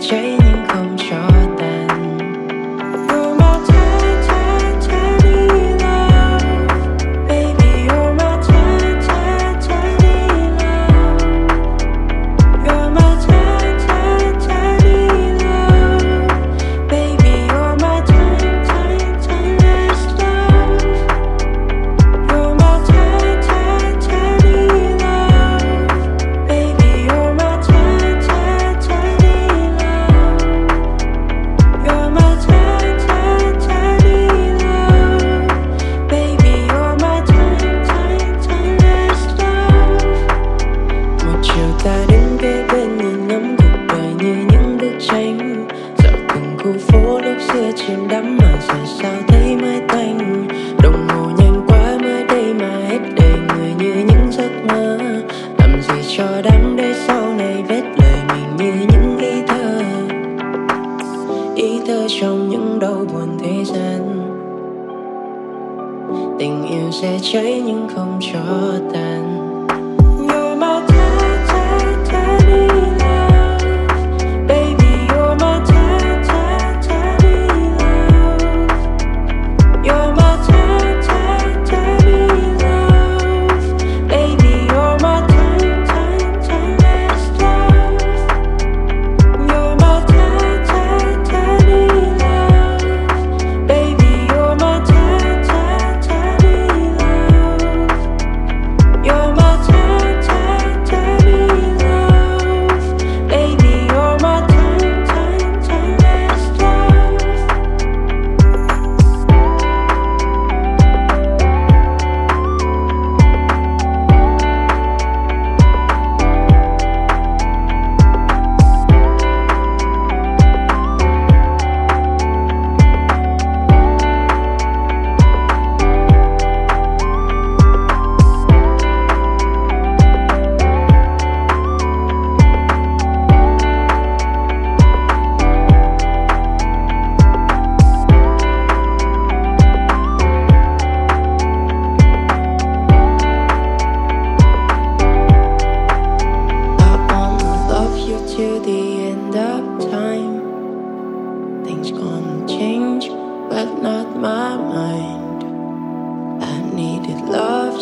change. tình yêu sẽ cháy nhưng không cho tàn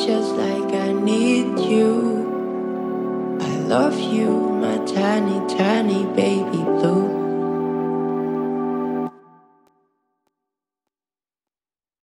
just like I need you. I love you, my tiny, tiny baby blue.